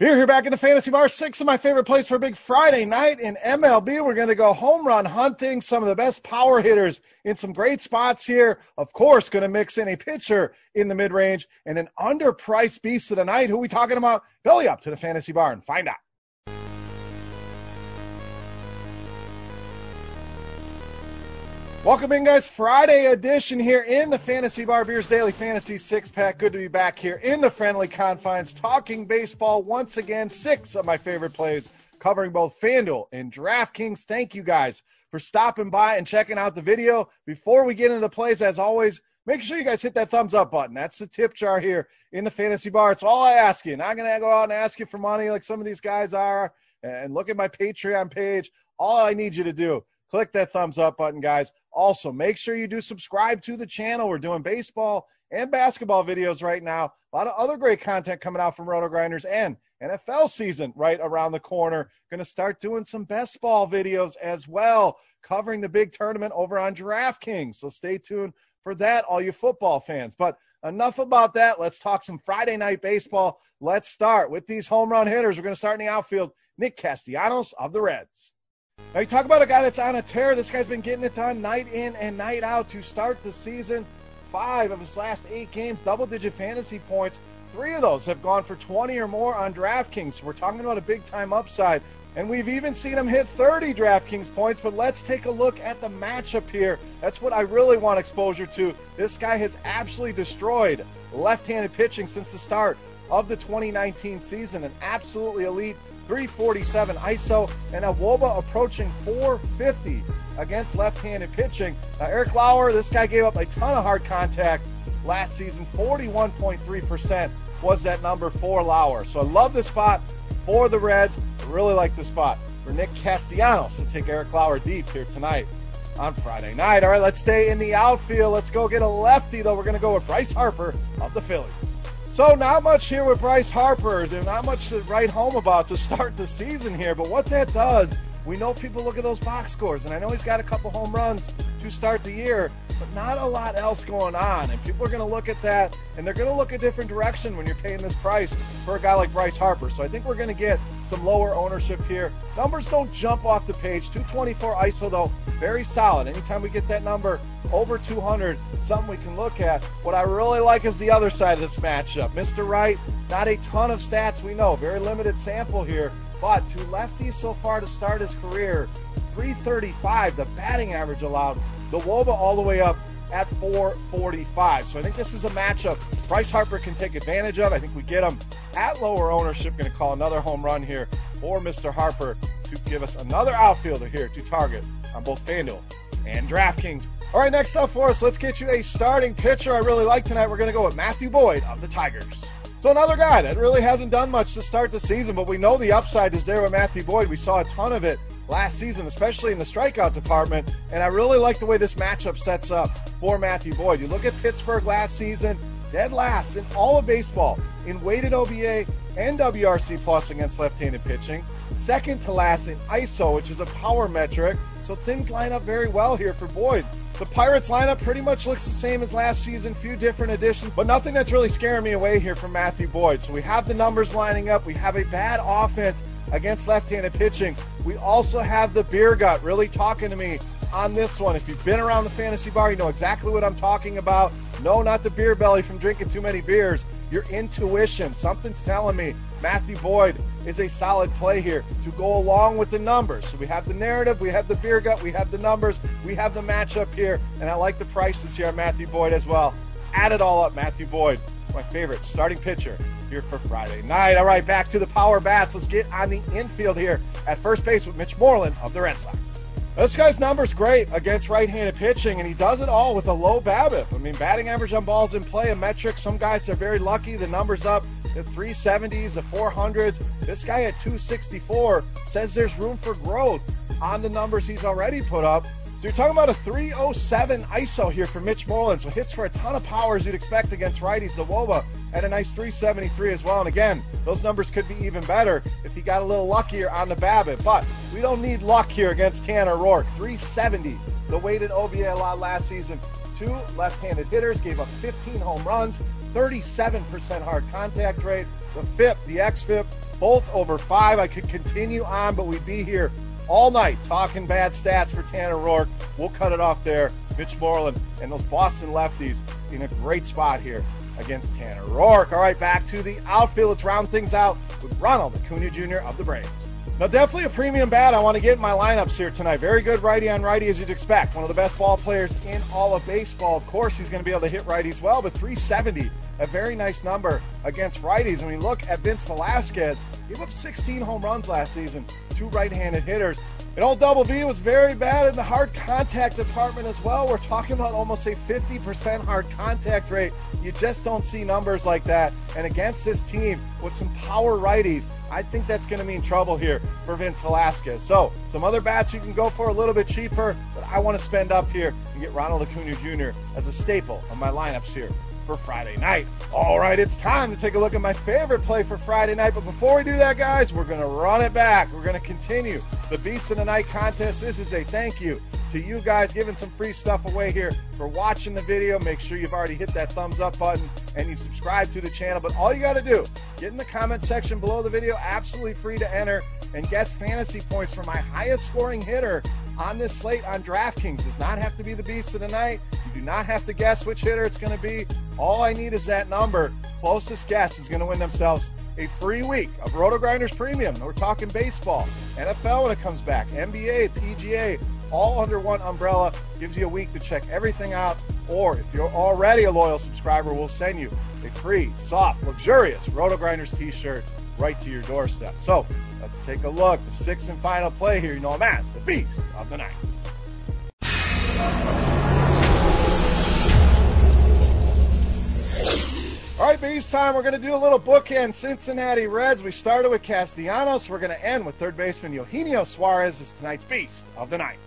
Here, here back in the fantasy bar, six of my favorite plays for a big Friday night in MLB. We're going to go home run hunting, some of the best power hitters in some great spots here. Of course, going to mix in a pitcher in the mid range and an underpriced beast of the night. Who we talking about? Belly up to the fantasy bar and find out. Welcome in, guys. Friday edition here in the Fantasy Bar Beers Daily Fantasy Six Pack. Good to be back here in the friendly confines, talking baseball once again. Six of my favorite plays, covering both FanDuel and DraftKings. Thank you guys for stopping by and checking out the video. Before we get into the plays, as always, make sure you guys hit that thumbs up button. That's the tip jar here in the Fantasy Bar. It's all I ask you. Not going to go out and ask you for money like some of these guys are. And look at my Patreon page. All I need you to do click that thumbs up button, guys. Also, make sure you do subscribe to the channel. We're doing baseball and basketball videos right now. A lot of other great content coming out from RotoGrinders and NFL season right around the corner. Going to start doing some best ball videos as well, covering the big tournament over on DraftKings. So stay tuned for that, all you football fans. But enough about that. Let's talk some Friday night baseball. Let's start with these home run hitters. We're going to start in the outfield. Nick Castellanos of the Reds. Now, you talk about a guy that's on a tear. This guy's been getting it done night in and night out to start the season. Five of his last eight games, double digit fantasy points. Three of those have gone for 20 or more on DraftKings. We're talking about a big time upside. And we've even seen him hit 30 DraftKings points. But let's take a look at the matchup here. That's what I really want exposure to. This guy has absolutely destroyed left handed pitching since the start of the 2019 season. An absolutely elite 347 ISO, and a wOBA approaching 450 against left-handed pitching. Now, Eric Lauer, this guy gave up a ton of hard contact last season. 41.3% was that number for Lauer. So I love the spot for the Reds. I really like the spot for Nick Castellanos to take Eric Lauer deep here tonight on Friday night. All right, let's stay in the outfield. Let's go get a lefty, though. We're going to go with Bryce Harper of the Phillies. So not much here with Bryce Harper. There's not much to write home about to start the season here. But what that does, we know people look at those box scores, and I know he's got a couple home runs to start the year, but not a lot else going on. And people are going to look at that, and they're going to look a different direction when you're paying this price for a guy like Bryce Harper. So I think we're going to get some lower ownership here. Numbers don't jump off the page. 224 ISO though, very solid. Anytime we get that number over 200, something we can look at. What I really like is the other side of this matchup. Mr. Wright, not a ton of stats we know, very limited sample here, but two lefties so far to start his career, 335, the batting average allowed. The wOBA all the way up at 445. So I think this is a matchup Bryce Harper can take advantage of. I think we get him at lower ownership. Going to call another home run here for Mr. Harper to give us another outfielder here to target on both FanDuel and DraftKings. All right, next up for us, let's get you a starting pitcher I really like tonight. We're going to go with Matthew Boyd of the Tigers. So another guy that really hasn't done much to start the season, but we know the upside is there with Matthew Boyd. We saw a ton of it last season, especially in the strikeout department. And I really like the way this matchup sets up for Matthew Boyd. You look at Pittsburgh last season, dead last in all of baseball in weighted OBA and WRC plus against left-handed pitching. Second to last in ISO, which is a power metric. So things line up very well here for Boyd. The Pirates lineup pretty much looks the same as last season, few different additions, but nothing that's really scaring me away here from Matthew Boyd. So we have the numbers lining up. We have a bad offense against left-handed pitching. We also have the beer gut really talking to me on this one. If you've been around the fantasy bar, you know exactly what I'm talking about. No, not the beer belly from drinking too many beers. Your intuition, something's telling me Matthew Boyd is a solid play here to go along with the numbers. So we have the narrative, we have the beer gut, we have the numbers, we have the matchup here, and I like the prices here on Matthew Boyd as well. Add it all up, Matthew Boyd, my favorite starting pitcher here for Friday night. All right, back to the power bats. Let's get on the infield here at first base with Mitch Moreland of the Red Sox. This guy's number's great against right-handed pitching, and he does it all with a low BABIP. I mean, batting average on balls in play, a metric. Some guys are very lucky. The number's up the 370s, the 400s. This guy at 264 says there's room for growth on the numbers he's already put up. So you're talking about a 307 ISO here for Mitch Moreland. So hits for a ton of powers you'd expect against righties. The wOBA at a nice 373 as well. And again, those numbers could be even better if he got a little luckier on the BABIP. But we don't need luck here against Tanner Roark. 370, the weighted OBA allowed last season two left-handed hitters, gave up 15 home runs, 37% hard contact rate. The FIP, the XFIP, both over five. I could continue on, but we'd be here all night talking bad stats for Tanner Roark. We'll cut it off there. Mitch Moreland and those Boston lefties in a great spot here against Tanner Roark. All right, back to the outfield. Let's round things out with Ronald Acuna Jr. of the Braves. Now, definitely a premium bat I want to get in my lineups here tonight. Very good righty on righty, as you'd expect. One of the best ball players in all of baseball. Of course, he's going to be able to hit righties well, but 370, a very nice number against righties. When we look at Vince Velasquez, he gave up 16 home runs last season, two right-handed hitters. And old Double V was very bad in the hard contact department as well. We're talking about almost a 50% hard contact rate. You just don't see numbers like that. And against this team with some power righties, I think that's going to mean trouble here for Vince Velasquez. So, some other bats you can go for a little bit cheaper, but I want to spend up here and get Ronald Acuna Jr. as a staple of my lineups here for Friday night. All right, it's time to take a look at my favorite play for Friday night. But before we do that, guys, we're going to run it back. We're going to continue the Beast of the Night contest. This is a thank you to you guys giving some free stuff away here for watching the video. Make sure you've already hit that thumbs up button and you've subscribed to the channel. But all you got to do, get in the comment section below the video, absolutely free to enter and guess fantasy points for my highest scoring hitter on this slate on DraftKings. Does not have to be the beast of the night. You do not have to guess which hitter it's going to be. All I need is that number. Closest guess is going to win themselves a free week of RotoGrinders Premium. We're talking baseball, NFL when it comes back, NBA, PGA, all under one umbrella. Gives you a week to check everything out. Or if you're already a loyal subscriber, we'll send you a free, soft, luxurious RotoGrinders t-shirt right to your doorstep. So let's take a look. The sixth and final play here. You know I'm as the Beast of the Night. All right, Beast time. We're going to do a little bookend Cincinnati Reds. We started with Castellanos. We're going to end with third baseman Eugenio Suarez as tonight's Beast of the Night.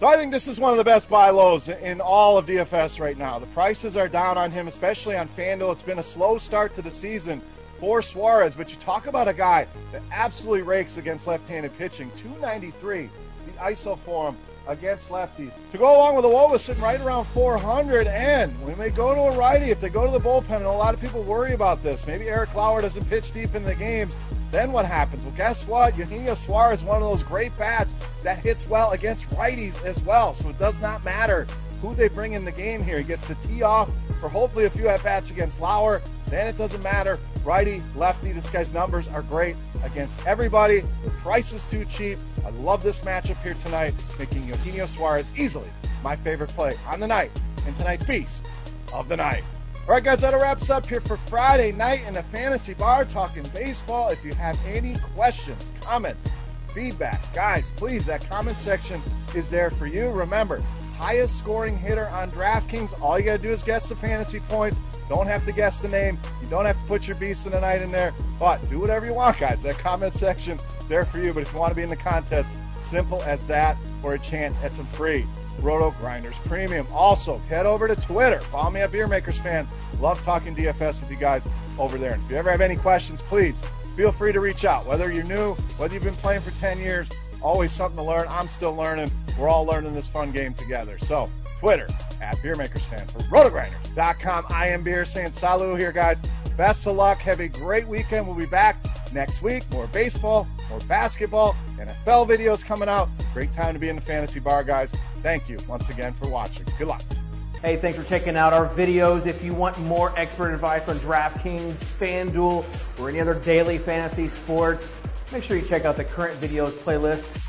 So I think this is one of the best buy lows in all of DFS right now. The prices are down on him, especially on FanDuel. It's been a slow start to the season for Suarez, but you talk about a guy that absolutely rakes against left-handed pitching. 293, the ISO for him against lefties. To go along with the wOBA sitting right around 400, and we may go to a righty, if they go to the bullpen, and a lot of people worry about this, maybe Eric Lauer doesn't pitch deep in the games, then what happens? Well, guess what? Eugenio Suarez is one of those great bats that hits well against righties as well, so it does not matter who they bring in the game here. He gets to tee off for hopefully a few at bats against Lauer. Then it doesn't matter. Righty, lefty, this guy's numbers are great against everybody. The price is too cheap. I love this matchup here tonight, making Eugenio Suarez easily my favorite play on the night in tonight's Beast of the Night. All right, guys, that wraps up here for Friday night in the fantasy bar talking baseball. If you have any questions, comments, feedback, guys, please, that comment section is there for you. Remember, highest scoring hitter on DraftKings. All you got to do is guess the fantasy points. Don't have to guess the name. You don't have to put your beast of the night in there. But do whatever you want, guys. That comment section there for you. But if you want to be in the contest, simple as that for a chance at some free RotoGrinders Premium. Also, head over to Twitter. Follow me at Beermakersfan. Love talking DFS with you guys over there. And if you ever have any questions, please feel free to reach out. Whether you're new, whether you've been playing for 10 years, always something to learn. I'm still learning. We're all learning this fun game together. So, Twitter at Beermakersfan for RotoGrinders.com. I am Beer saying salut here, guys. Best of luck. Have a great weekend. We'll be back next week. More baseball, more basketball, NFL videos coming out. Great time to be in the fantasy bar, guys. Thank you once again for watching. Good luck. Hey, thanks for checking out our videos. If you want more expert advice on DraftKings, FanDuel, or any other daily fantasy sports, make sure you check out the current videos playlist